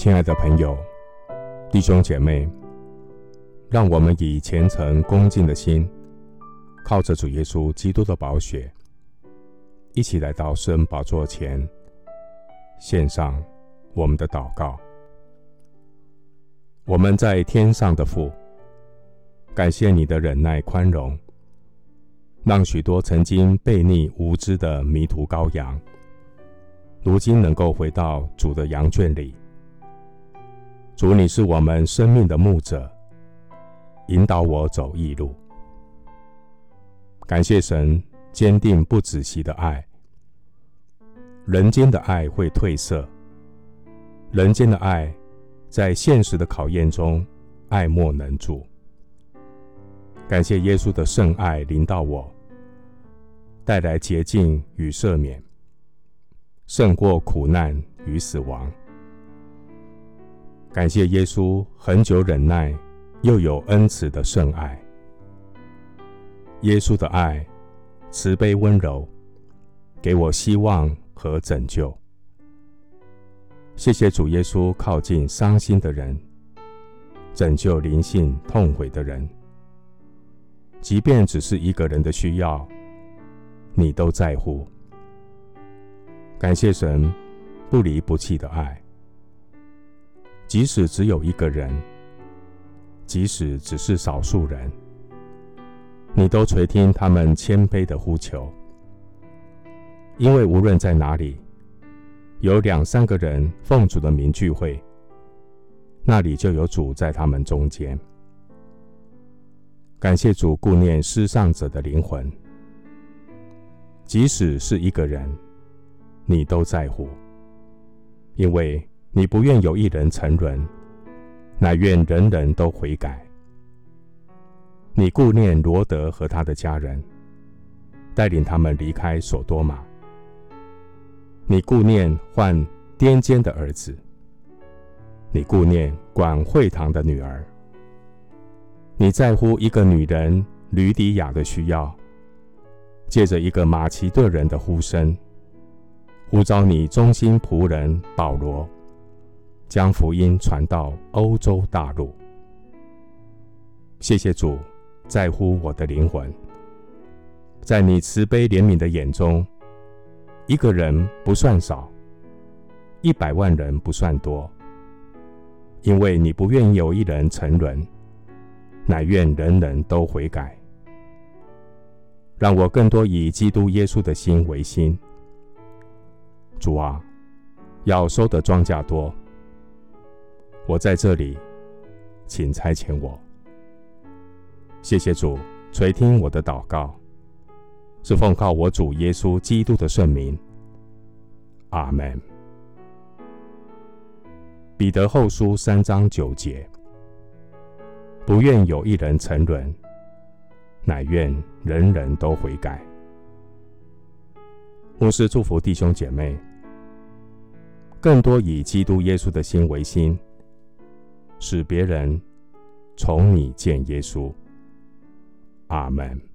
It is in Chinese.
亲爱的朋友、弟兄姐妹，让我们以虔诚恭敬的心，靠着主耶稣基督的宝血，一起来到圣宝座前，献上我们的祷告。我们在天上的父，感谢你的忍耐宽容，让许多曾经悖逆无知的迷途羔羊，如今能够回到主的羊圈里。主，你是我们生命的牧者，引导我走义路。感谢神坚定不止息的爱。人间的爱会褪色，人间的爱。在现实的考验中，爱莫能助。感谢耶稣的圣爱临到我，带来洁净与赦免，胜过苦难与死亡。感谢耶稣恒久忍耐又有恩慈的圣爱。耶稣的爱慈悲温柔，给我希望和拯救。谢谢主耶稣靠近伤心的人，拯救灵性痛悔的人。即便只是一个人的需要，你都在乎。感谢神不离不弃的爱，即使只有一个人，即使只是少数人，你都垂听他们谦卑的呼求，因为无论在哪里。有两三个人奉主的名聚会，那里就有主在他们中间。感谢主顾念失丧者的灵魂，即使是一个人，你都在乎，因为你不愿有一人沉沦，乃愿人人都悔改。你顾念罗德和他的家人，带领他们离开所多玛。你顾念患癫痫的儿子，你顾念管会堂的女儿，你在乎一个女人吕底亚的需要，借着一个马其顿人的呼声，呼召你忠心仆人保罗，将福音传到欧洲大陆。谢谢主在乎我的灵魂，在你慈悲怜悯的眼中。一个人不算少，一百万人不算多，因为你不愿有一人沉沦，乃愿人人都悔改。让我更多以基督耶稣的心为心。主啊，要收的庄稼多，我在这里，请差遣我。谢谢主垂听我的祷告。是奉靠我主耶稣基督的圣名，阿门。彼得后书三章九节：不愿有一人沉沦，乃愿人人都悔改。牧师祝福弟兄姐妹，更多以基督耶稣的心为心，使别人从你见耶稣。阿门。